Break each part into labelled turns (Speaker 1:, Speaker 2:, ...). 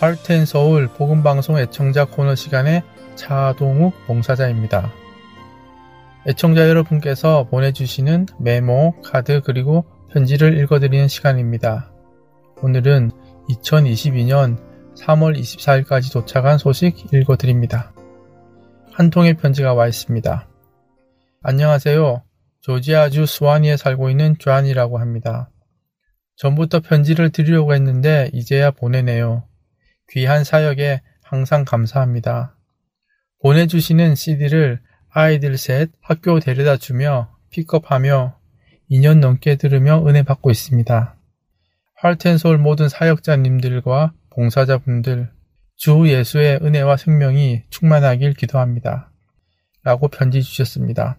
Speaker 1: 할텐 서울 복음방송 애청자 코너 시간의 차동욱 봉사자입니다. 애청자 여러분께서 보내주시는 메모, 카드, 그리고 편지를 읽어드리는 시간입니다. 오늘은 2022년 3월 24일까지 도착한 소식 읽어드립니다. 한 통의 편지가 와 있습니다. 안녕하세요. 조지아주 스와니에 살고 있는 조안이라고 합니다. 전부터 편지를 드리려고 했는데 이제야 보내네요. 귀한 사역에 항상 감사합니다. 보내주시는 CD를 아이들 셋 학교 데려다 주며 픽업하며 2년 넘게 들으며 은혜 받고 있습니다. 할텐솔 모든 사역자님들과 봉사자분들, 주 예수의 은혜와 생명이 충만하길 기도합니다. 라고 편지 주셨습니다.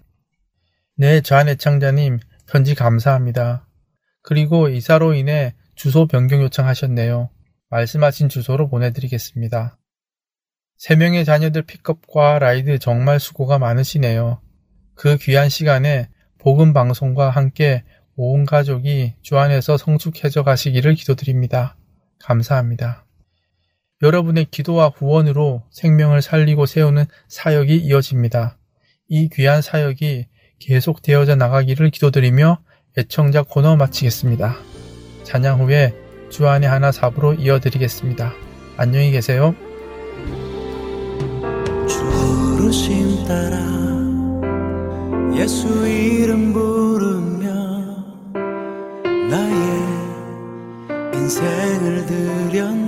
Speaker 1: 네, 저한의 창자님, 편지 감사합니다. 그리고 이사로 인해 주소 변경 요청하셨네요. 말씀하신 주소로 보내드리겠습니다. 세 명의 자녀들 픽업과 라이드 정말 수고가 많으시네요. 그 귀한 시간에 복음 방송과 함께 온 가족이 주 안에서 성숙해져 가시기를 기도드립니다. 감사합니다. 여러분의 기도와 후원으로 생명을 살리고 세우는 사역이 이어집니다. 이 귀한 사역이 계속되어져 나가기를 기도드리며 애청자 코너 마치겠습니다. 찬양 후에 주안의 하나 사부로 이어드리겠습니다. 안녕히 계세요.
Speaker 2: 부르심 따라 예수 이름 부르며 나의 인생을 드렸네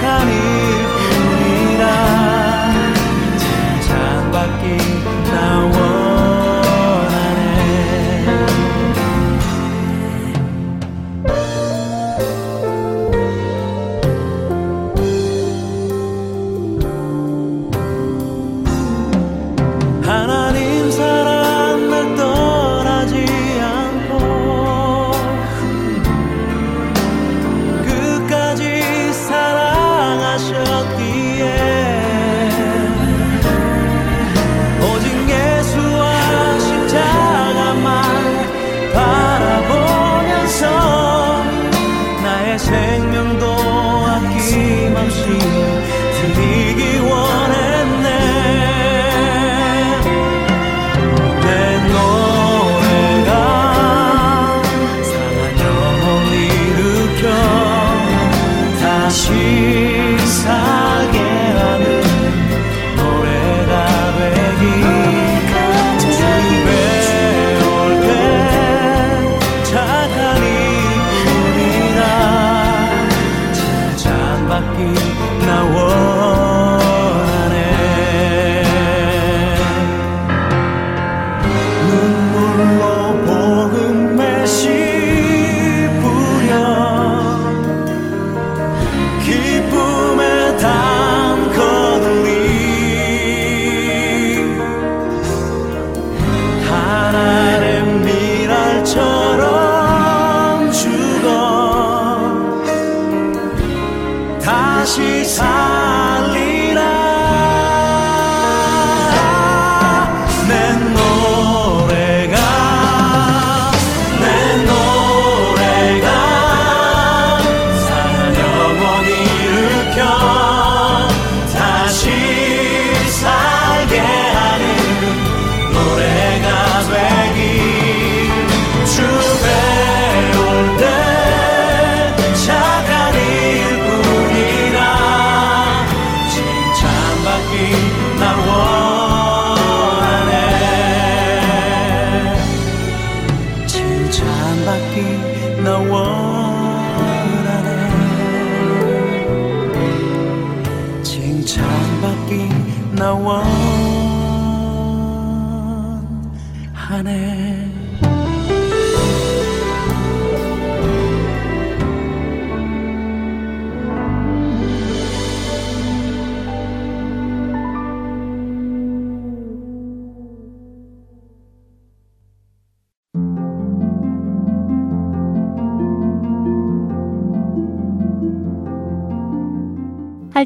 Speaker 2: 착한 다시 살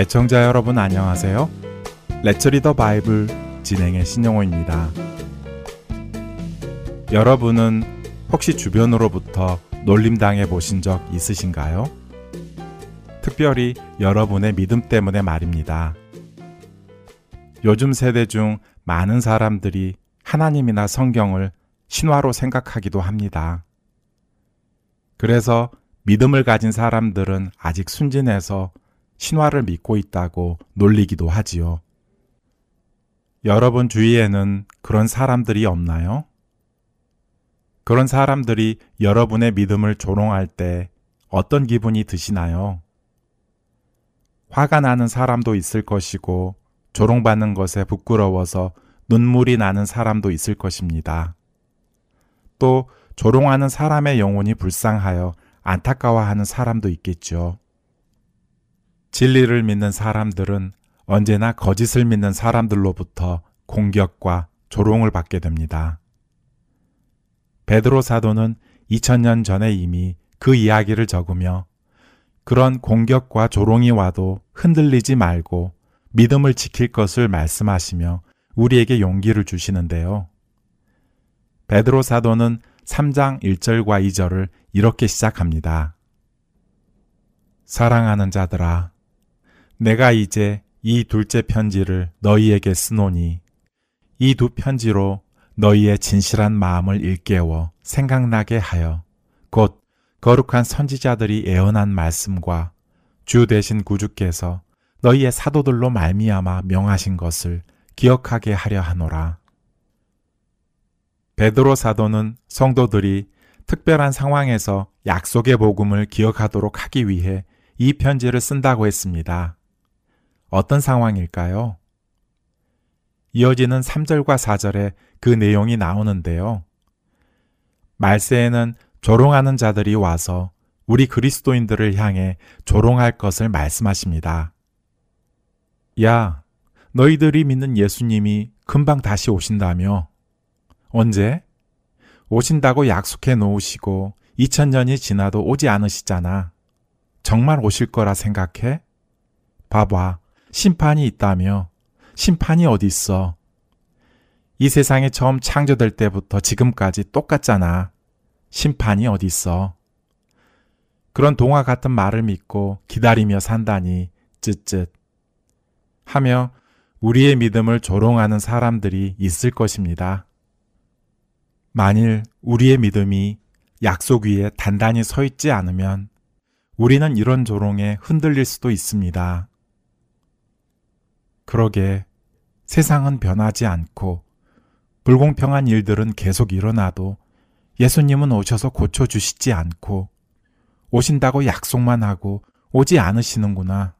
Speaker 3: 애청자 여러분 안녕하세요. 레츠리더 바이블 진행의 신영호입니다. 여러분은 혹시 주변으로부터 놀림당해 보신 적 있으신가요? 특별히 여러분의 믿음 때문에 말입니다. 요즘 세대 중 많은 사람들이 하나님이나 성경을 신화로 생각하기도 합니다. 그래서 믿음을 가진 사람들은 아직 순진해서 신화를 믿고 있다고 놀리기도 하지요. 여러분 주위에는 그런 사람들이 없나요? 그런 사람들이 여러분의 믿음을 조롱할 때 어떤 기분이 드시나요? 화가 나는 사람도 있을 것이고 조롱받는 것에 부끄러워서 눈물이 나는 사람도 있을 것입니다. 또 조롱하는 사람의 영혼이 불쌍하여 안타까워하는 사람도 있겠죠. 진리를 믿는 사람들은 언제나 거짓을 믿는 사람들로부터 공격과 조롱을 받게 됩니다. 베드로 사도는 2000년 전에 이미 그 이야기를 적으며 그런 공격과 조롱이 와도 흔들리지 말고 믿음을 지킬 것을 말씀하시며 우리에게 용기를 주시는데요. 베드로 사도는 3장 1절과 2절을 이렇게 시작합니다. 사랑하는 자들아, 내가 이제 이 둘째 편지를 너희에게 쓰노니 이 두 편지로 너희의 진실한 마음을 일깨워 생각나게 하여 곧 거룩한 선지자들이 예언한 말씀과 주 대신 구주께서 너희의 사도들로 말미암아 명하신 것을 기억하게 하려 하노라. 베드로 사도는 성도들이 특별한 상황에서 약속의 복음을 기억하도록 하기 위해 이 편지를 쓴다고 했습니다. 어떤 상황일까요? 이어지는 3절과 4절에 그 내용이 나오는데요. 말세에는 조롱하는 자들이 와서 우리 그리스도인들을 향해 조롱할 것을 말씀하십니다. 야, 너희들이 믿는 예수님이 금방 다시 오신다며? 언제? 오신다고 약속해 놓으시고 2000년이 지나도 오지 않으시잖아. 정말 오실 거라 생각해? 봐봐. 심판이 있다며. 심판이 어디 있어? 이 세상에 처음 창조될 때부터 지금까지 똑같잖아. 심판이 어딨어. 그런 동화 같은 말을 믿고 기다리며 산다니 쯧쯧 하며 우리의 믿음을 조롱하는 사람들이 있을 것입니다. 만일 우리의 믿음이 약속 위에 단단히 서 있지 않으면 우리는 이런 조롱에 흔들릴 수도 있습니다. 그러게 세상은 변하지 않고 불공평한 일들은 계속 일어나도 예수님은 오셔서 고쳐주시지 않고 오신다고 약속만 하고 오지 않으시는구나.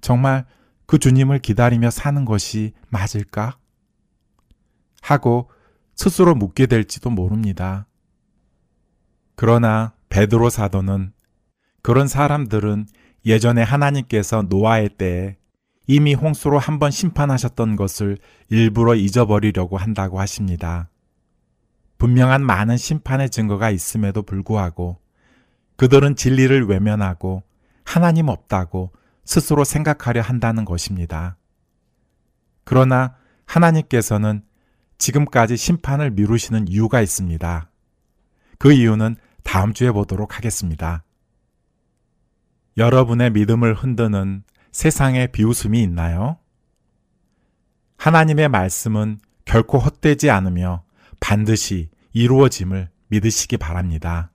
Speaker 3: 정말 그 주님을 기다리며 사는 것이 맞을까? 하고 스스로 묻게 될지도 모릅니다. 그러나 베드로 사도는 그런 사람들은 예전에 하나님께서 노아의 때에 이미 홍수로 한 번 심판하셨던 것을 일부러 잊어버리려고 한다고 하십니다. 분명한 많은 심판의 증거가 있음에도 불구하고 그들은 진리를 외면하고 하나님 없다고 스스로 생각하려 한다는 것입니다. 그러나 하나님께서는 지금까지 심판을 미루시는 이유가 있습니다. 그 이유는 다음 주에 보도록 하겠습니다. 여러분의 믿음을 흔드는 세상의 비웃음이 있나요? 하나님의 말씀은 결코 헛되지 않으며 반드시 이루어짐을 믿으시기 바랍니다.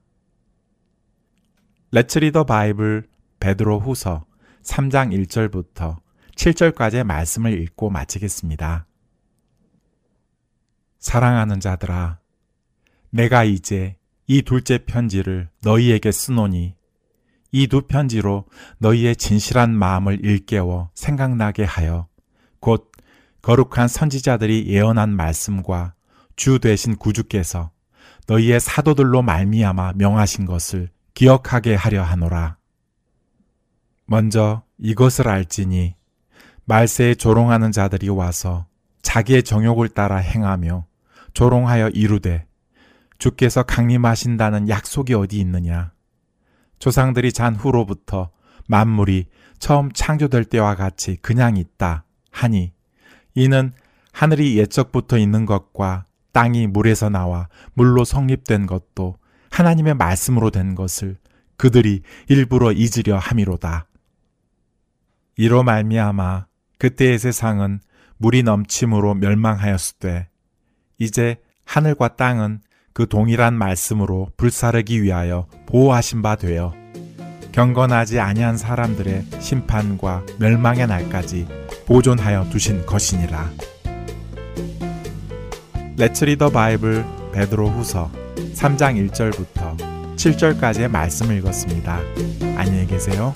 Speaker 3: 레츠 리더 바이블 베드로 후서 3장 1절부터 7절까지의 말씀을 읽고 마치겠습니다. 사랑하는 자들아, 내가 이제 이 둘째 편지를 너희에게 쓰노니 이 두 편지로 너희의 진실한 마음을 일깨워 생각나게 하여 곧 거룩한 선지자들이 예언한 말씀과 주 되신 구주께서 너희의 사도들로 말미암아 명하신 것을 기억하게 하려 하노라. 먼저 이것을 알지니 말세에 조롱하는 자들이 와서 자기의 정욕을 따라 행하며 조롱하여 이루되 주께서 강림하신다는 약속이 어디 있느냐? 조상들이 잔 후로부터 만물이 처음 창조될 때와 같이 그냥 있다 하니 이는 하늘이 옛적부터 있는 것과 땅이 물에서 나와 물로 성립된 것도 하나님의 말씀으로 된 것을 그들이 일부러 잊으려 함이로다. 이로 말미암아 그때의 세상은 물이 넘침으로 멸망하였으되 이제 하늘과 땅은 그 동일한 말씀으로 불사르기 위하여 보호하신 바 되어 경건하지 아니한 사람들의 심판과 멸망의 날까지 보존하여 두신 것이니라. Let's Read the Bible 베드로 후서 3장 1절부터 7절까지의 말씀을 읽었습니다. 안녕히 계세요.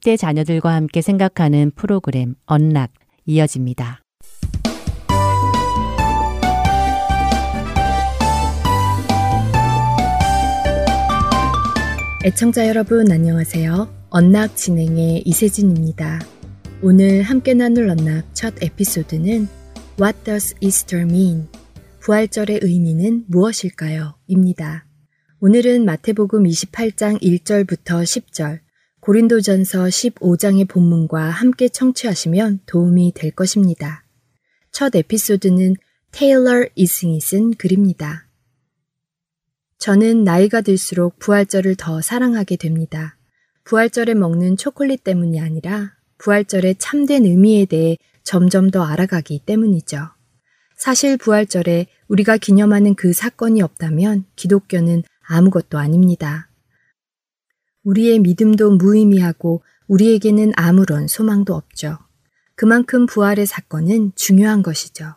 Speaker 4: 10대 자녀들과 함께 생각하는 프로그램 언락 이어집니다.
Speaker 5: 애청자 여러분 안녕하세요. 언락 진행의 이세진입니다. 오늘 함께 나눌 언락 첫 에피소드는 What does Easter mean? 부활절의 의미는 무엇일까요? 입니다. 오늘은 마태복음 28장 1절부터 10절, 고린도전서 15장의 본문과 함께 청취하시면 도움이 될 것입니다. 첫 에피소드는 테일러 이승이 쓴 글입니다. 저는 나이가 들수록 부활절을 더 사랑하게 됩니다. 부활절에 먹는 초콜릿 때문이 아니라 부활절의 참된 의미에 대해 점점 더 알아가기 때문이죠. 사실 부활절에 우리가 기념하는 그 사건이 없다면 기독교는 아무것도 아닙니다. 우리의 믿음도 무의미하고 우리에게는 아무런 소망도 없죠. 그만큼 부활의 사건은 중요한 것이죠.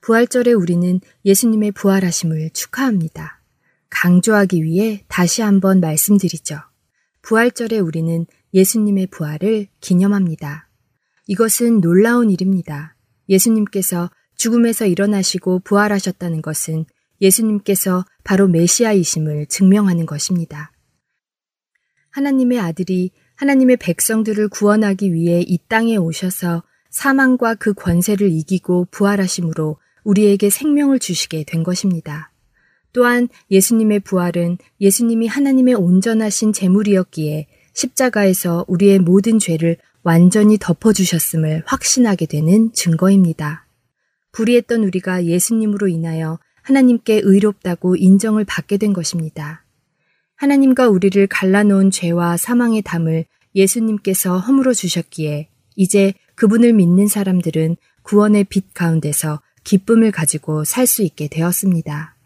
Speaker 5: 부활절에 우리는 예수님의 부활하심을 축하합니다. 강조하기 위해 다시 한번 말씀드리죠. 부활절에 우리는 예수님의 부활을 기념합니다. 이것은 놀라운 일입니다. 예수님께서 죽음에서 일어나시고 부활하셨다는 것은 예수님께서 바로 메시아이심을 증명하는 것입니다. 하나님의 아들이 하나님의 백성들을 구원하기 위해 이 땅에 오셔서 사망과 그 권세를 이기고 부활하심으로 우리에게 생명을 주시게 된 것입니다. 또한 예수님의 부활은 예수님이 하나님의 온전하신 제물이었기에 십자가에서 우리의 모든 죄를 완전히 덮어주셨음을 확신하게 되는 증거입니다. 불의했던 우리가 예수님으로 인하여 하나님께 의롭다고 인정을 받게 된 것입니다. 하나님과 우리를 갈라놓은 죄와 사망의 담을 예수님께서 허물어 주셨기에 이제 그분을 믿는 사람들은 구원의 빛 가운데서 기쁨을 가지고 살 수 있게 되었습니다.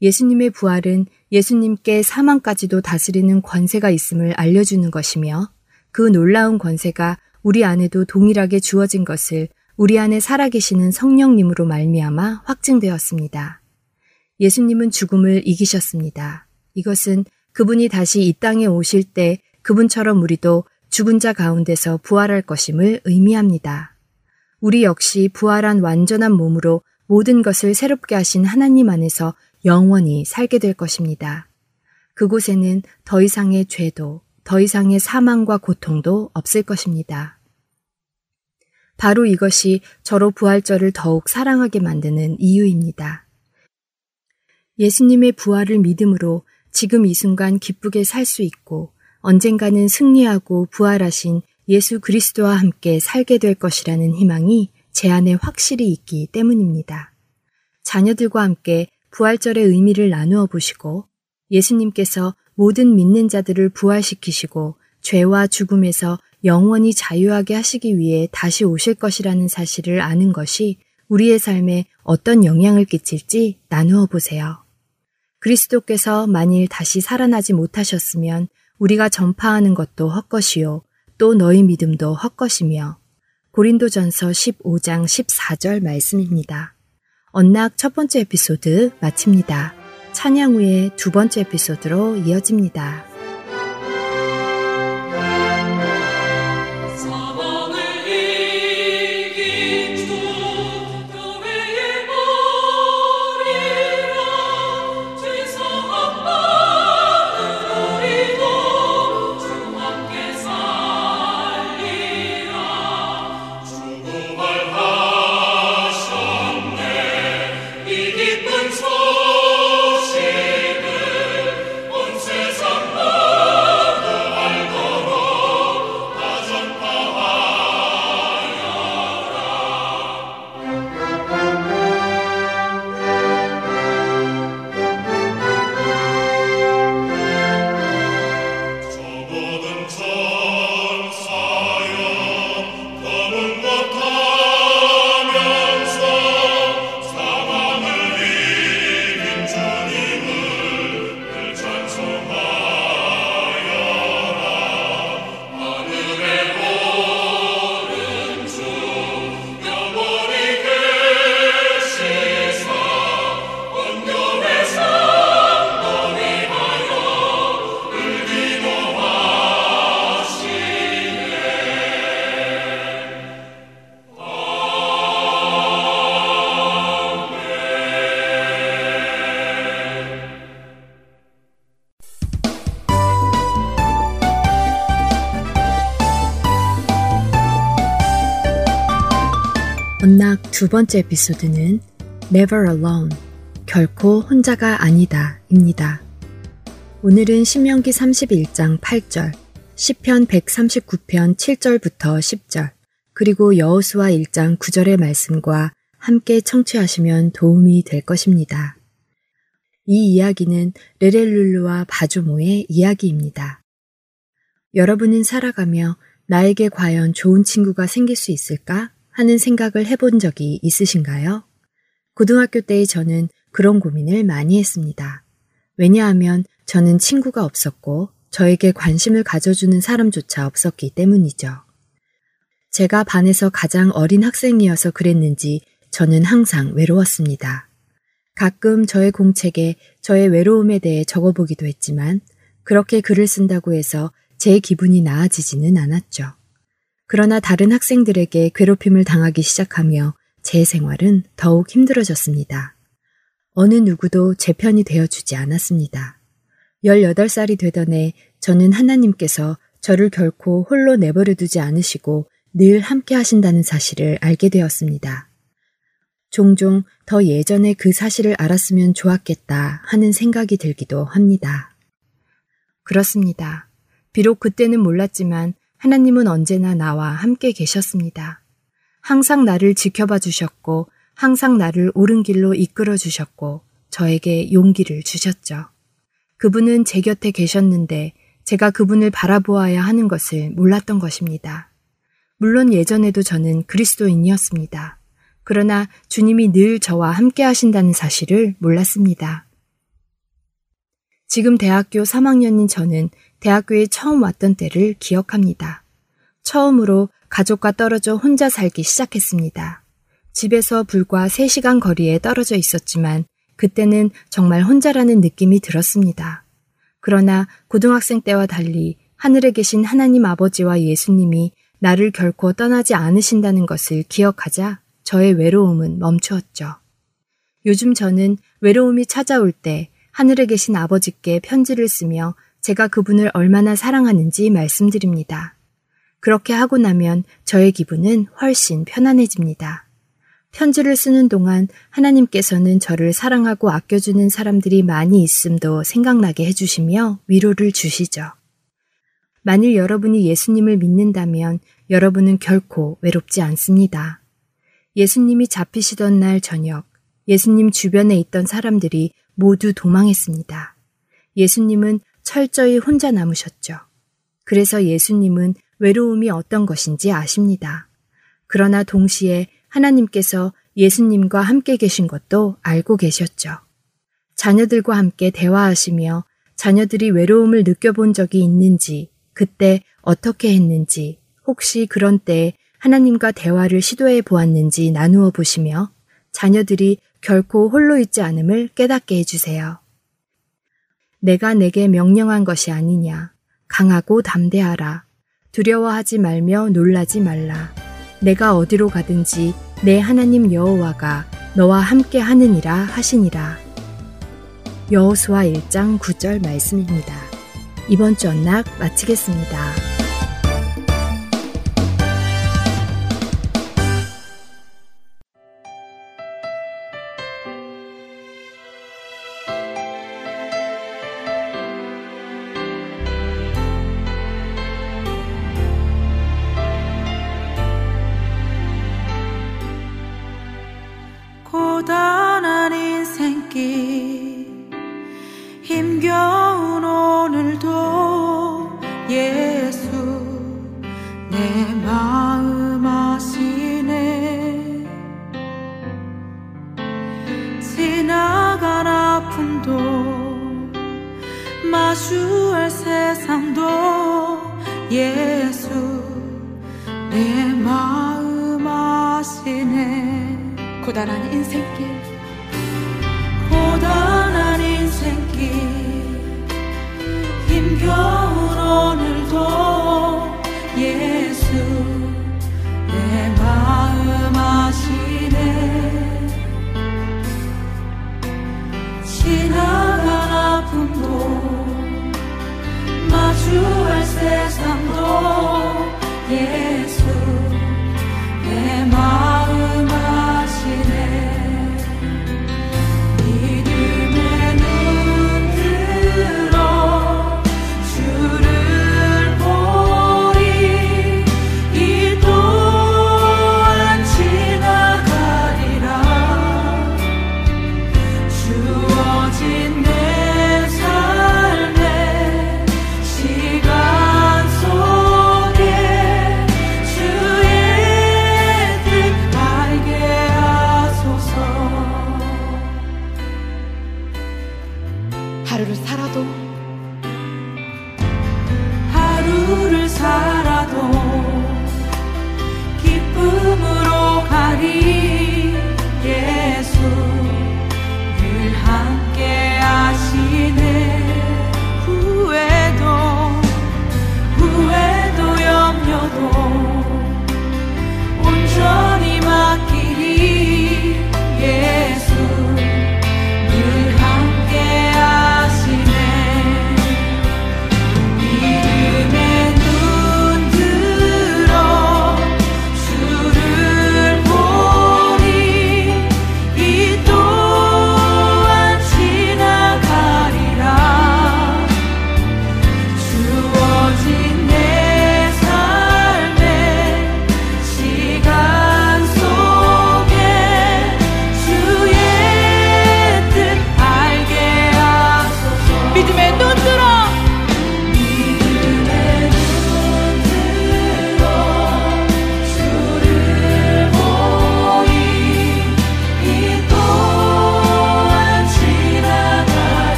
Speaker 5: 예수님의 부활은 예수님께 사망까지도 다스리는 권세가 있음을 알려주는 것이며 그 놀라운 권세가 우리 안에도 동일하게 주어진 것을 우리 안에 살아계시는 성령님으로 말미암아 확증되었습니다. 예수님은 죽음을 이기셨습니다. 이것은 그분이 다시 이 땅에 오실 때 그분처럼 우리도 죽은 자 가운데서 부활할 것임을 의미합니다. 우리 역시 부활한 완전한 몸으로 모든 것을 새롭게 하신 하나님 안에서 영원히 살게 될 것입니다. 그곳에는 더 이상의 죄도, 더 이상의 사망과 고통도 없을 것입니다. 바로 이것이 저로 부활절을 더욱 사랑하게 만드는 이유입니다. 예수님의 부활을 믿음으로 지금 이 순간 기쁘게 살 수 있고 언젠가는 승리하고 부활하신 예수 그리스도와 함께 살게 될 것이라는 희망이 제 안에 확실히 있기 때문입니다. 자녀들과 함께 부활절의 의미를 나누어 보시고 예수님께서 모든 믿는 자들을 부활시키시고 죄와 죽음에서 영원히 자유하게 하시기 위해 다시 오실 것이라는 사실을 아는 것이 우리의 삶에 어떤 영향을 끼칠지 나누어 보세요. 그리스도께서 만일 다시 살아나지 못하셨으면 우리가 전파하는 것도 헛것이요. 또 너희 믿음도 헛것이며 고린도전서 15장 14절 말씀입니다. 언락 첫 번째 에피소드 마칩니다. 찬양 후에 두 번째 에피소드로 이어집니다. 두 번째 에피소드는 Never Alone, 결코 혼자가 아니다 입니다. 오늘은 신명기 31장 8절, 시편 139편 7절부터 10절, 그리고 여호수아 1장 9절의 말씀과 함께 청취하시면 도움이 될 것입니다. 이 이야기는 레렐룰루와 바주모의 이야기입니다. 여러분은 살아가며 나에게 과연 좋은 친구가 생길 수 있을까 하는 생각을 해본 적이 있으신가요? 고등학교 때의 저는 그런 고민을 많이 했습니다. 왜냐하면 저는 친구가 없었고 저에게 관심을 가져주는 사람조차 없었기 때문이죠. 제가 반에서 가장 어린 학생이어서 그랬는지 저는 항상 외로웠습니다. 가끔 저의 공책에 저의 외로움에 대해 적어보기도 했지만 그렇게 글을 쓴다고 해서 제 기분이 나아지지는 않았죠. 그러나 다른 학생들에게 괴롭힘을 당하기 시작하며 제 생활은 더욱 힘들어졌습니다. 어느 누구도 제 편이 되어주지 않았습니다. 18살이 되던 해 저는 하나님께서 저를 결코 홀로 내버려 두지 않으시고 늘 함께 하신다는 사실을 알게 되었습니다. 종종 더 예전에 그 사실을 알았으면 좋았겠다 하는 생각이 들기도 합니다. 그렇습니다. 비록 그때는 몰랐지만 하나님은 언제나 나와 함께 계셨습니다. 항상 나를 지켜봐 주셨고, 항상 나를 옳은 길로 이끌어 주셨고, 저에게 용기를 주셨죠. 그분은 제 곁에 계셨는데, 제가 그분을 바라보아야 하는 것을 몰랐던 것입니다. 물론 예전에도 저는 그리스도인이었습니다. 그러나 주님이 늘 저와 함께 하신다는 사실을 몰랐습니다. 지금 대학교 3학년인 저는 대학교에 처음 왔던 때를 기억합니다. 처음으로 가족과 떨어져 혼자 살기 시작했습니다. 집에서 불과 3시간 거리에 떨어져 있었지만 그때는 정말 혼자라는 느낌이 들었습니다. 그러나 고등학생 때와 달리 하늘에 계신 하나님 아버지와 예수님이 나를 결코 떠나지 않으신다는 것을 기억하자 저의 외로움은 멈추었죠.
Speaker 6: 요즘 저는 외로움이 찾아올 때 하늘에 계신 아버지께 편지를 쓰며 제가 그분을 얼마나 사랑하는지 말씀드립니다. 그렇게 하고 나면 저의 기분은 훨씬 편안해집니다. 편지를 쓰는 동안 하나님께서는 저를 사랑하고 아껴주는 사람들이 많이 있음도 생각나게 해주시며 위로를 주시죠. 만일 여러분이 예수님을 믿는다면 여러분은 결코 외롭지 않습니다. 예수님이 잡히시던 날 저녁, 예수님 주변에 있던 사람들이 모두 도망했습니다. 예수님은 철저히 혼자 남으셨죠. 그래서 예수님은 외로움이 어떤 것인지 아십니다. 그러나 동시에 하나님께서 예수님과 함께 계신 것도 알고 계셨죠. 자녀들과 함께 대화하시며 자녀들이 외로움을 느껴본 적이 있는지, 그때 어떻게 했는지, 혹시 그런 때에 하나님과 대화를 시도해 보았는지 나누어 보시며 자녀들이 결코 홀로 있지 않음을 깨닫게 해주세요. 내가 내게 명령한 것이 아니냐. 강하고 담대하라. 두려워하지 말며 놀라지 말라. 내가 어디로 가든지 내 하나님 여호와가 너와 함께 하느니라 하시니라. 여호수아 1장 9절 말씀입니다. 이번 주 언락 마치겠습니다.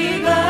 Speaker 7: Viva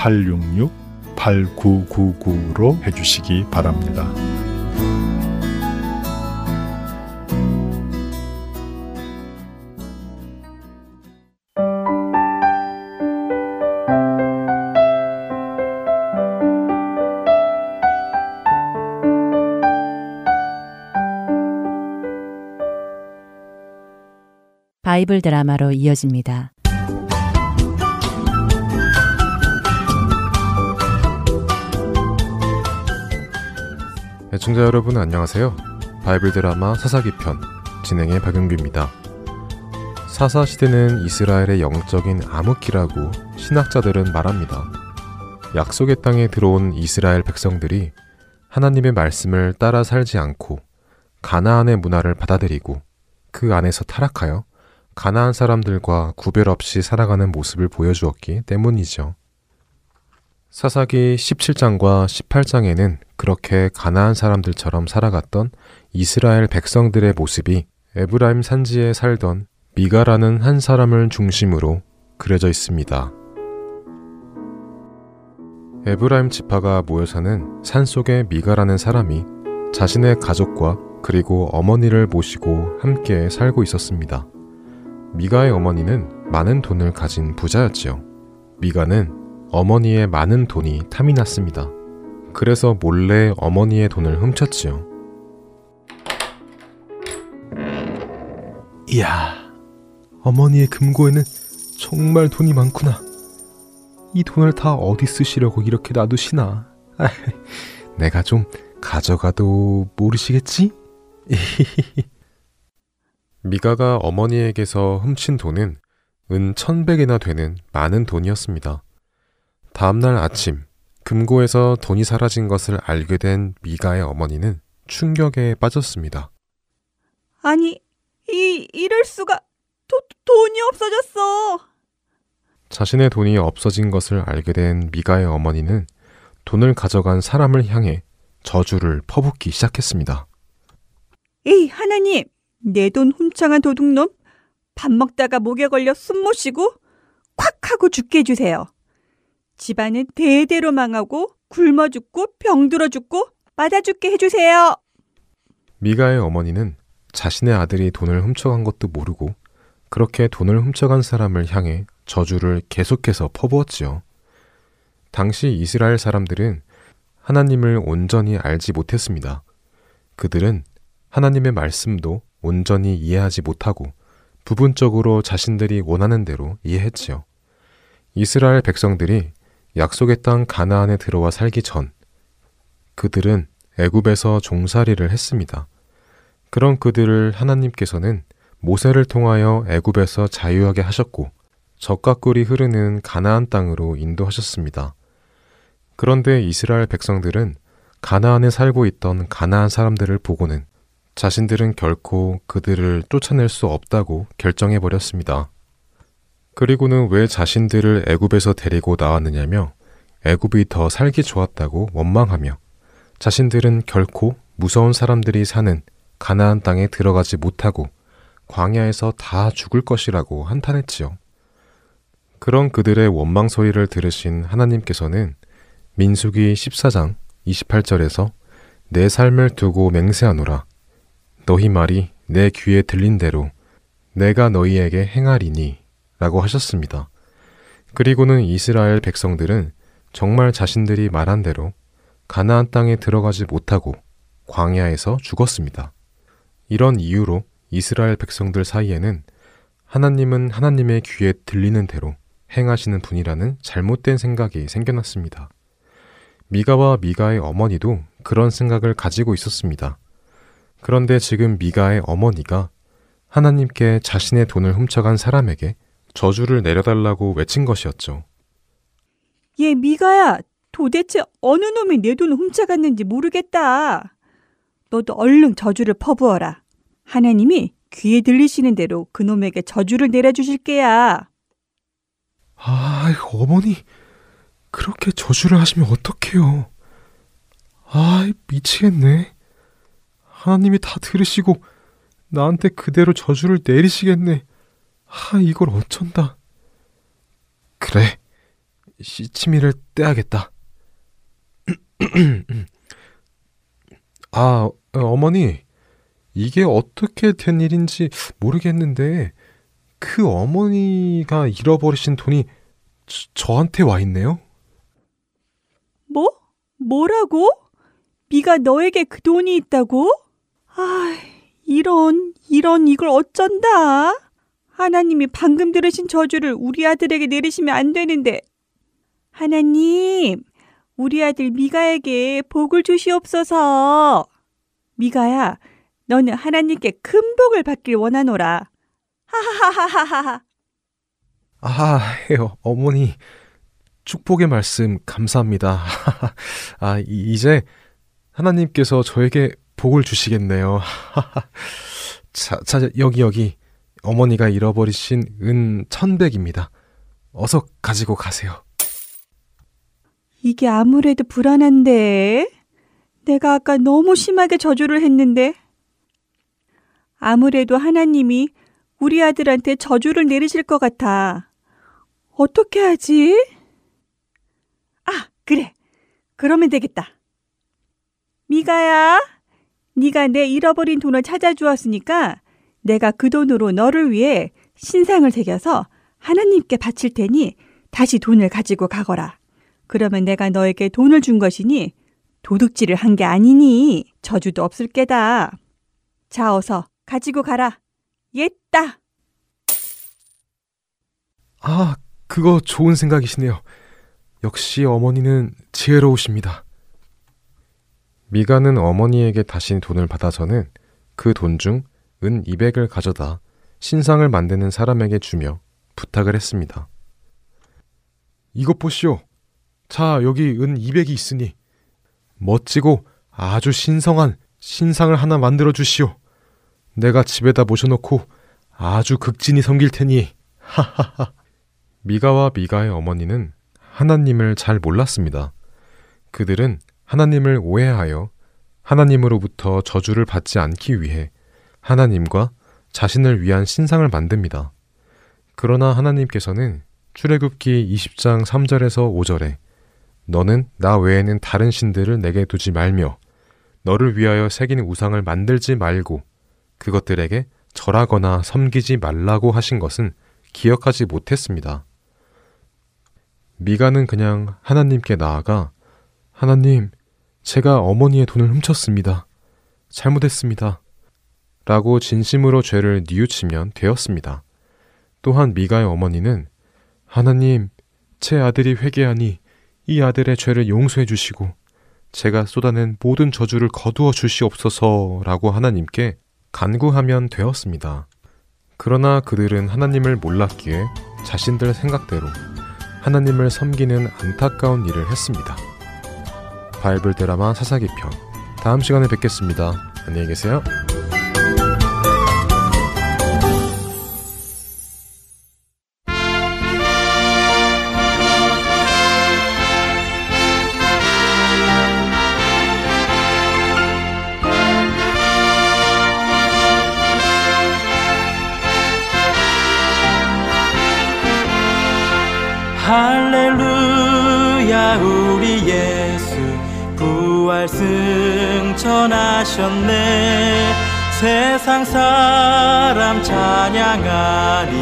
Speaker 7: 602-866-8999로 해주시기 바랍니다.
Speaker 4: 바이블 드라마로 이어집니다.
Speaker 8: 애청자 여러분 안녕하세요. 바이블 드라마 사사기 편 진행의 박영규입니다. 사사 시대는 이스라엘의 영적인 암흑기라고 신학자들은 말합니다. 약속의 땅에 들어온 이스라엘 백성들이 하나님의 말씀을 따라 살지 않고 가나안의 문화를 받아들이고 그 안에서 타락하여 가나안 사람들과 구별 없이 살아가는 모습을 보여주었기 때문이죠. 사사기 17장과 18장에는 그렇게 가나안 사람들처럼 살아갔던 이스라엘 백성들의 모습이 에브라임 산지에 살던 미가라는 한 사람을 중심으로 그려져 있습니다. 에브라임 지파가 모여 사는 산속의 미가라는 사람이 자신의 가족과 그리고 어머니를 모시고 함께 살고 있었습니다. 미가의 어머니는 많은 돈을 가진 부자였지요. 미가는 어머니의 많은 돈이 탐이 났습니다. 그래서 몰래 어머니의 돈을 훔쳤지요. 이야, 어머니의 금고에는 정말 돈이 많구나. 이 돈을 다 어디 쓰시려고 이렇게 놔두시나? 내가 좀 가져가도 모르시겠지? 미가가 어머니에게서 훔친 돈은 은 천백이나 되는 많은 돈이었습니다. 다음날 아침, 금고에서 돈이 사라진 것을 알게 된 미가의 어머니는 충격에 빠졌습니다.
Speaker 9: 아니, 이, 이럴 수가, 도, 돈이 없어졌어!
Speaker 8: 자신의 돈이 없어진 것을 알게 된 미가의 어머니는 돈을 가져간 사람을 향해 저주를 퍼붓기 시작했습니다.
Speaker 9: 에이, 하나님! 내 돈 훔쳐간 도둑놈! 밥 먹다가 목에 걸려 숨 못 쉬고 콱 하고 죽게 해주세요. 집안은 대대로 망하고 굶어 죽고 병들어 죽고 맞아 죽게 해주세요.
Speaker 8: 미가의 어머니는 자신의 아들이 돈을 훔쳐간 것도 모르고 그렇게 돈을 훔쳐간 사람을 향해 저주를 계속해서 퍼부었지요. 당시 이스라엘 사람들은 하나님을 온전히 알지 못했습니다. 그들은 하나님의 말씀도 온전히 이해하지 못하고 부분적으로 자신들이 원하는 대로 이해했지요. 이스라엘 백성들이 약속의 땅 가나안에 들어와 살기 전 그들은 애굽에서 종살이를 했습니다. 그런 그들을 하나님께서는 모세를 통하여 애굽에서 자유하게 하셨고 적과 꿀이 흐르는 가나안 땅으로 인도하셨습니다. 그런데 이스라엘 백성들은 가나안에 살고 있던 가나안 사람들을 보고는 자신들은 결코 그들을 쫓아낼 수 없다고 결정해 버렸습니다. 그리고는 왜 자신들을 애굽에서 데리고 나왔느냐며 애굽이 더 살기 좋았다고 원망하며 자신들은 결코 무서운 사람들이 사는 가나안 땅에 들어가지 못하고 광야에서 다 죽을 것이라고 한탄했지요. 그런 그들의 원망 소리를 들으신 하나님께서는 민수기 14장 28절에서 내 삶을 두고 맹세하노라. 너희 말이 내 귀에 들린 대로 내가 너희에게 행하리니 라고 하셨습니다. 그리고는 이스라엘 백성들은 정말 자신들이 말한 대로 가나안 땅에 들어가지 못하고 광야에서 죽었습니다. 이런 이유로 이스라엘 백성들 사이에는 하나님은 하나님의 귀에 들리는 대로 행하시는 분이라는 잘못된 생각이 생겨났습니다. 미가와 미가의 어머니도 그런 생각을 가지고 있었습니다. 그런데 지금 미가의 어머니가 하나님께 자신의 돈을 훔쳐간 사람에게 저주를 내려달라고 외친 것이었죠.
Speaker 9: 얘 미가야, 도대체 어느 놈이 내 돈을 훔쳐갔는지 모르겠다. 너도 얼른 저주를 퍼부어라. 하나님이 귀에 들리시는 대로 그놈에게 저주를 내려주실 게야.
Speaker 8: 아, 어머니, 그렇게 저주를 하시면 어떡해요? 아, 미치겠네. 하나님이 다 들으시고 나한테 그대로 저주를 내리시겠네. 아, 이걸 어쩐다. 그래, 시치미를 떼야겠다. 아, 어머니, 이게 어떻게 된 일인지 모르겠는데, 그 어머니가 잃어버리신 돈이 저, 저한테 와 있네요?
Speaker 9: 뭐? 뭐라고? 미가 너에게 그 돈이 있다고? 아, 이런, 이런, 이걸 어쩐다? 하나님이 방금 들으신 저주를 우리 아들에게 내리시면 안 되는데. 하나님, 우리 아들 미가에게 복을 주시옵소서. 미가야, 너는 하나님께 큰 복을 받길 원하노라. 하하하하하하.
Speaker 8: 아, 해요. 어머니, 축복의 말씀 감사합니다. 아, 이- 이제 하나님께서 저에게 복을 주시겠네요. 자, 자, 여기, 여기. 어머니가 잃어버리신 은 천백입니다. 어서 가지고 가세요.
Speaker 9: 이게 아무래도 불안한데. 내가 아까 너무 심하게 저주를 했는데. 아무래도 하나님이 우리 아들한테 저주를 내리실 것 같아. 어떻게 하지? 아, 그래. 그러면 되겠다. 미가야, 네가 내 잃어버린 돈을 찾아주었으니까 내가 그 돈으로 너를 위해 신상을 새겨서 하나님께 바칠 테니 다시 돈을 가지고 가거라. 그러면 내가 너에게 돈을 준 것이니 도둑질을 한 게 아니니 저주도 없을 게다. 자, 어서 가지고 가라. 옛다.
Speaker 8: 아, 그거 좋은 생각이시네요. 역시 어머니는 지혜로우십니다. 미가는 어머니에게 다시 돈을 받아서는 그 돈 중 은 200을 가져다 신상을 만드는 사람에게 주며 부탁을 했습니다. 이것 보시오. 자, 여기 은 200이 있으니 멋지고 아주 신성한 신상을 하나 만들어 주시오. 내가 집에다 모셔놓고 아주 극진히 섬길 테니 하하하. 미가와 미가의 어머니는 하나님을 잘 몰랐습니다. 그들은 하나님을 오해하여 하나님으로부터 저주를 받지 않기 위해 하나님과 자신을 위한 신상을 만듭니다. 그러나 하나님께서는 출애굽기 20장 3절에서 5절에 너는 나 외에는 다른 신들을 내게 두지 말며 너를 위하여 새긴 우상을 만들지 말고 그것들에게 절하거나 섬기지 말라고 하신 것은 기억하지 못했습니다. 미가는 그냥 하나님께 나아가 하나님, 제가 어머니의 돈을 훔쳤습니다. 잘못했습니다. 라고 진심으로 죄를 뉘우치면 되었습니다. 또한 미가의 어머니는 하나님, 제 아들이 회개하니 이 아들의 죄를 용서해 주시고 제가 쏟아낸 모든 저주를 거두어 주시옵소서라고 하나님께 간구하면 되었습니다. 그러나 그들은 하나님을 몰랐기에 자신들 생각대로 하나님을 섬기는 안타까운 일을 했습니다. 바이블 드라마 사사기 편 다음 시간에 뵙겠습니다. 안녕히 계세요.
Speaker 2: 승천하셨네. 세상 사람 찬양하니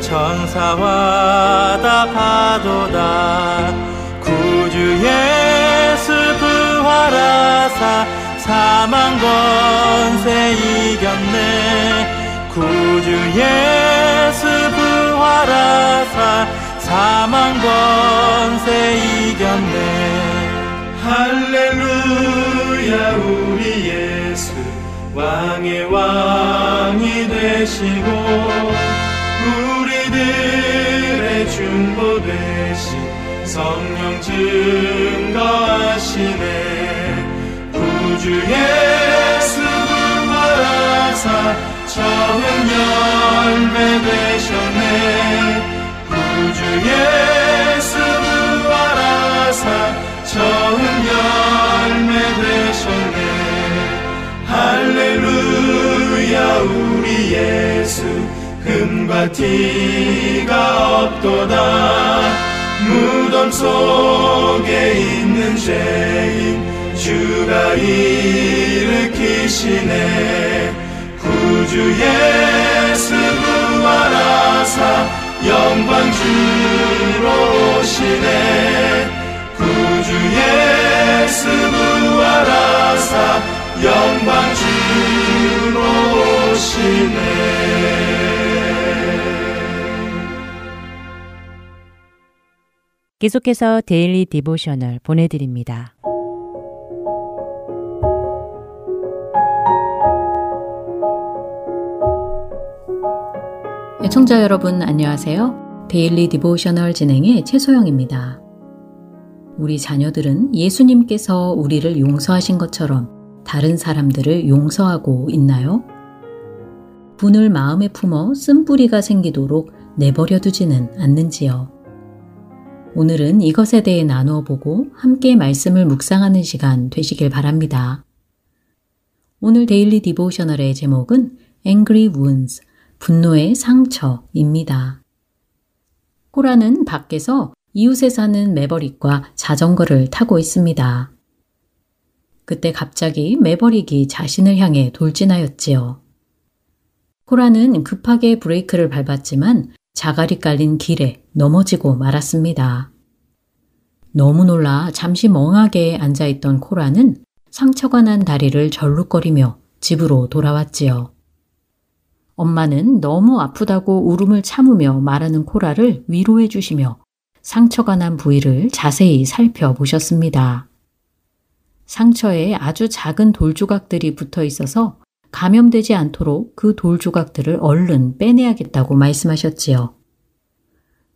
Speaker 2: 천사와 다 파도다. 구주 예수 부활하사 사망 권세 이겼네. 구주 예수 부활하사 사망 권세 이겼네. 할렐루야 우리 예수. 왕의 왕이 되시고 우리들의 중보 되신 성령 증거하시네. 구주 예 금과 티가 없도다. 무덤 속에 있는 죄인 주가 일으키시네. 구주 예수 부활하사 영광 주로 오시네. 구주 예수 부활하사 영광 주로 오시네
Speaker 4: 계속해서 Daily Devotional 보내드립니다. 애청자 여러분 안녕하세요. Daily Devotional 진행의 최소영입니다. 우리 자녀들은 예수님께서 우리를 용서하신 것처럼 다른 사람들을 용서하고 있나요? 분을 마음에 품어 쓴뿌리가 생기도록 내버려 두지는 않는지요. 오늘은 이것에 대해 나누어 보고 함께 말씀을 묵상하는 시간 되시길 바랍니다. 오늘 데일리 디보셔널의 제목은 Angry Wounds, 분노의 상처입니다. 코라는 밖에서 이웃에 사는 매버릭과 자전거를 타고 있습니다. 그때 갑자기 매버릭이 자신을 향해 돌진하였지요. 코라는 급하게 브레이크를 밟았지만 자갈이 깔린 길에 넘어지고 말았습니다. 너무 놀라 잠시 멍하게 앉아있던 코라는 상처가 난 다리를 절룩거리며 집으로 돌아왔지요. 엄마는 너무 아프다고 울음을 참으며 말하는 코라를 위로해 주시며 상처가 난 부위를 자세히 살펴보셨습니다. 상처에 아주 작은 돌조각들이 붙어 있어서 감염되지 않도록 그 돌조각들을 얼른 빼내야겠다고 말씀하셨지요.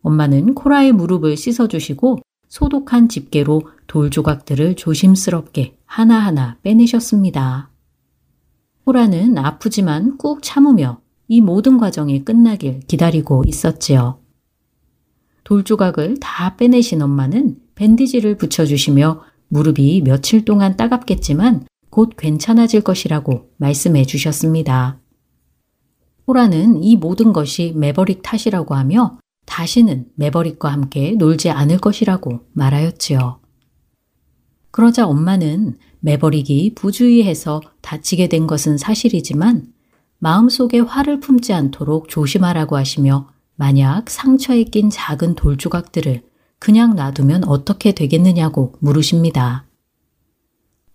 Speaker 4: 엄마는 코라의 무릎을 씻어주시고 소독한 집게로 돌조각들을 조심스럽게 하나하나 빼내셨습니다. 코라는 아프지만 꾹 참으며 이 모든 과정이 끝나길 기다리고 있었지요. 돌조각을 다 빼내신 엄마는 밴디지를 붙여주시며 무릎이 며칠 동안 따갑겠지만 곧 괜찮아질 것이라고 말씀해 주셨습니다. 호라는 이 모든 것이 매버릭 탓이라고 하며 다시는 매버릭과 함께 놀지 않을 것이라고 말하였지요. 그러자 엄마는 매버릭이 부주의해서 다치게 된 것은 사실이지만 마음속에 화를 품지 않도록 조심하라고 하시며 만약 상처에 낀 작은 돌조각들을 그냥 놔두면 어떻게 되겠느냐고 물으십니다.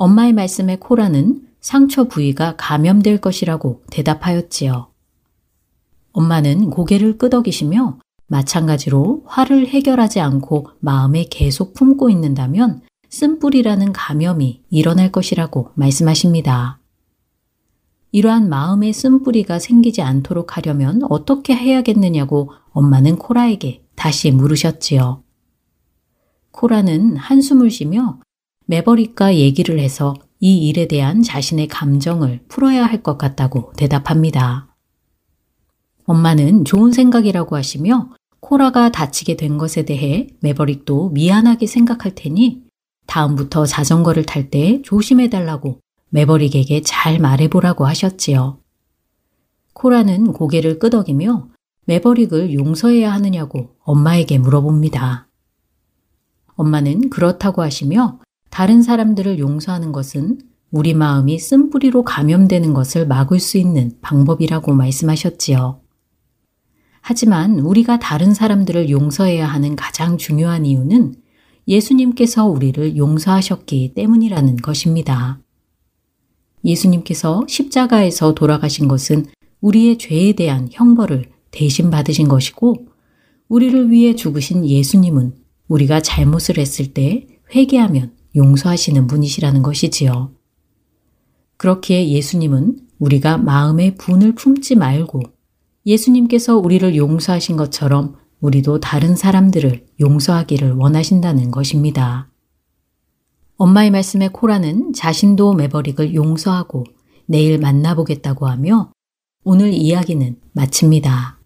Speaker 4: 엄마의 말씀에 코라는 상처 부위가 감염될 것이라고 대답하였지요. 엄마는 고개를 끄덕이시며 마찬가지로 화를 해결하지 않고 마음에 계속 품고 있는다면 쓴뿌리라는 감염이 일어날 것이라고 말씀하십니다. 이러한 마음의 쓴뿌리가 생기지 않도록 하려면 어떻게 해야겠느냐고 엄마는 코라에게 다시 물으셨지요. 코라는 한숨을 쉬며 매버릭과 얘기를 해서 이 일에 대한 자신의 감정을 풀어야 할 것 같다고 대답합니다. 엄마는 좋은 생각이라고 하시며 코라가 다치게 된 것에 대해 매버릭도 미안하게 생각할 테니 다음부터 자전거를 탈 때 조심해달라고 매버릭에게 잘 말해보라고 하셨지요. 코라는 고개를 끄덕이며 매버릭을 용서해야 하느냐고 엄마에게 물어봅니다. 엄마는 그렇다고 하시며 다른 사람들을 용서하는 것은 우리 마음이 쓴뿌리로 감염되는 것을 막을 수 있는 방법이라고 말씀하셨지요. 하지만 우리가 다른 사람들을 용서해야 하는 가장 중요한 이유는 예수님께서 우리를 용서하셨기 때문이라는 것입니다. 예수님께서 십자가에서 돌아가신 것은 우리의 죄에 대한 형벌을 대신 받으신 것이고, 우리를 위해 죽으신 예수님은 우리가 잘못을 했을 때 회개하면 용서하시는 분이시라는 것이지요. 그렇기에 예수님은 우리가 마음에 분을 품지 말고 예수님께서 우리를 용서하신 것처럼 우리도 다른 사람들을 용서하기를 원하신다는 것입니다. 엄마의 말씀에 코라는 자신도 매버릭을 용서하고 내일 만나보겠다고 하며 오늘 이야기는 마칩니다.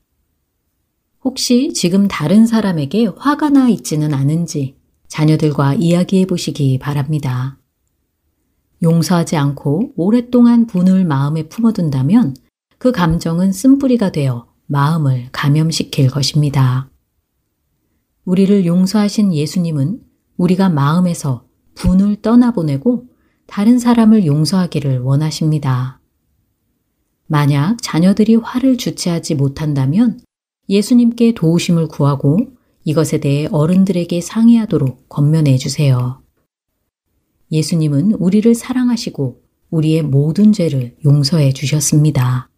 Speaker 4: 혹시 지금 다른 사람에게 화가 나 있지는 않은지 자녀들과 이야기해 보시기 바랍니다. 용서하지 않고 오랫동안 분을 마음에 품어둔다면 그 감정은 쓴뿌리가 되어 마음을 감염시킬 것입니다. 우리를 용서하신 예수님은 우리가 마음에서 분을 떠나보내고 다른 사람을 용서하기를 원하십니다. 만약 자녀들이 화를 주체하지 못한다면 예수님께 도우심을 구하고 이것에 대해 어른들에게 상의하도록 권면해 주세요. 예수님은 우리를 사랑하시고 우리의 모든 죄를 용서해 주셨습니다.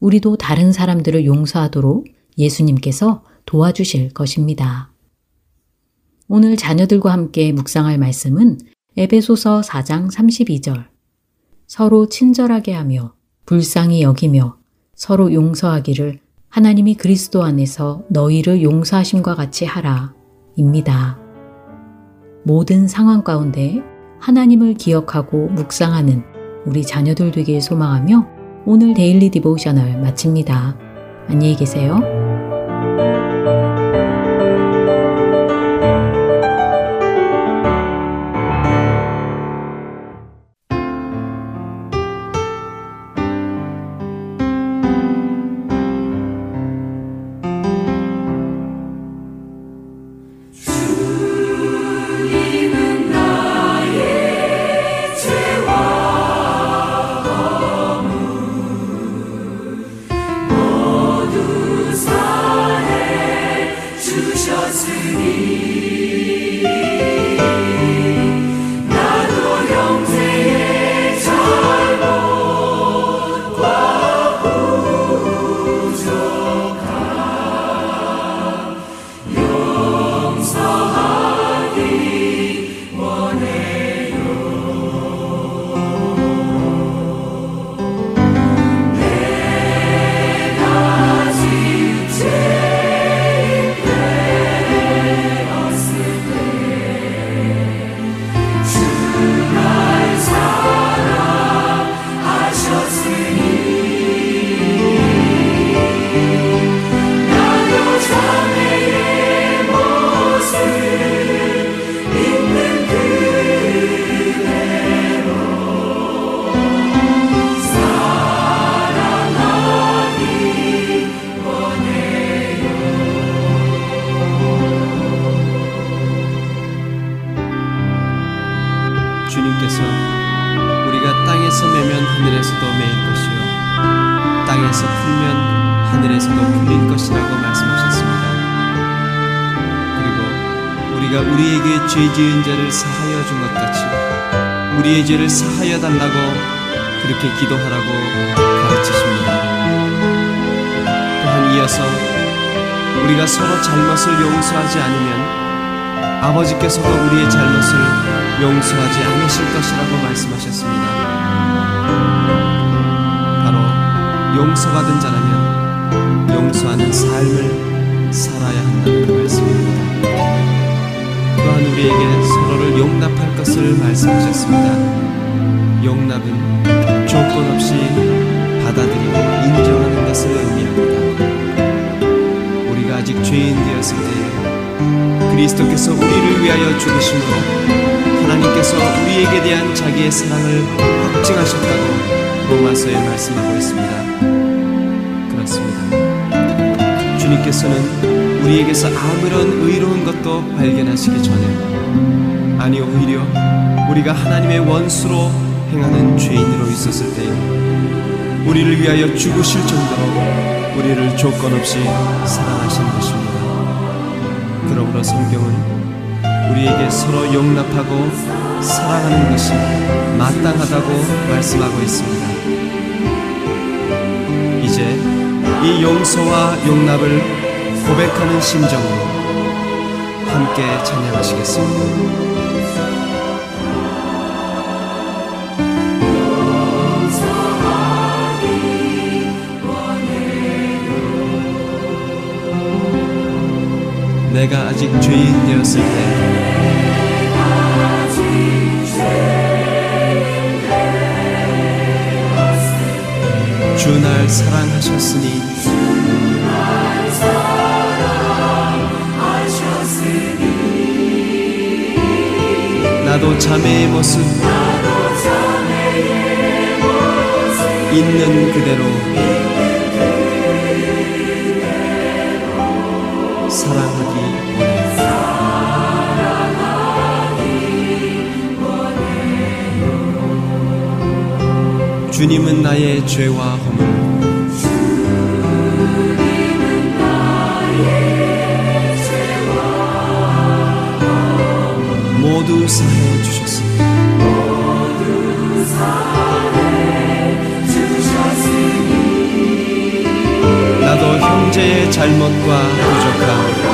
Speaker 4: 우리도 다른 사람들을 용서하도록 예수님께서 도와주실 것입니다. 오늘 자녀들과 함께 묵상할 말씀은 에베소서 4장 32절. 서로 친절하게 하며 불쌍히 여기며 서로 용서하기를 하나님이 그리스도 안에서 너희를 용서하심과 같이 하라. 입니다. 모든 상황 가운데 하나님을 기억하고 묵상하는 우리 자녀들 되길 소망하며 오늘 Daily Devotional 마칩니다. 안녕히 계세요.
Speaker 10: 아버지께서도 우리의 잘못을 용서하지 않으실 것이라고 말씀하셨습니다. 바로 용서받은 자라면 용서하는 삶을 살아야 한다는 말씀입니다. 또한 우리에게 서로를 용납할 것을 말씀하셨습니다. 용납은 조건 없이 받아들이고 인정하는 것을 의미합니다. 우리가 아직 죄인 되었을 때에 그리스도께서 우리를 위하여 죽으심으로 하나님께서 우리에게 대한 자기의 사랑을 확증하셨다고 로마서에 말씀하고 있습니다. 그렇습니다. 주님께서는 우리에게서 아무런 의로운 것도 발견하시기 전에 아니 오히려 우리가 하나님의 원수로 행하는 죄인으로 있었을 때 우리를 위하여 죽으실 정도로 우리를 조건 없이 사랑하신 것입니다. 그러므로 성경은 우리에게 서로 용납하고 사랑하는 것이 마땅하다고 말씀하고 있습니다. 이제 이 용서와 용납을 고백하는 심정으로 함께 찬양하시겠습니다. 내가 아직 죄인 되었을 때. 주날 사랑하셨으니. 나도 자매의 모습. 있는 그대로 주님은 나의 죄와 허물 모두 사해 주셨습니다. 나도 형제의 잘못과 부족함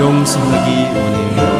Speaker 10: 용서하기 원해요.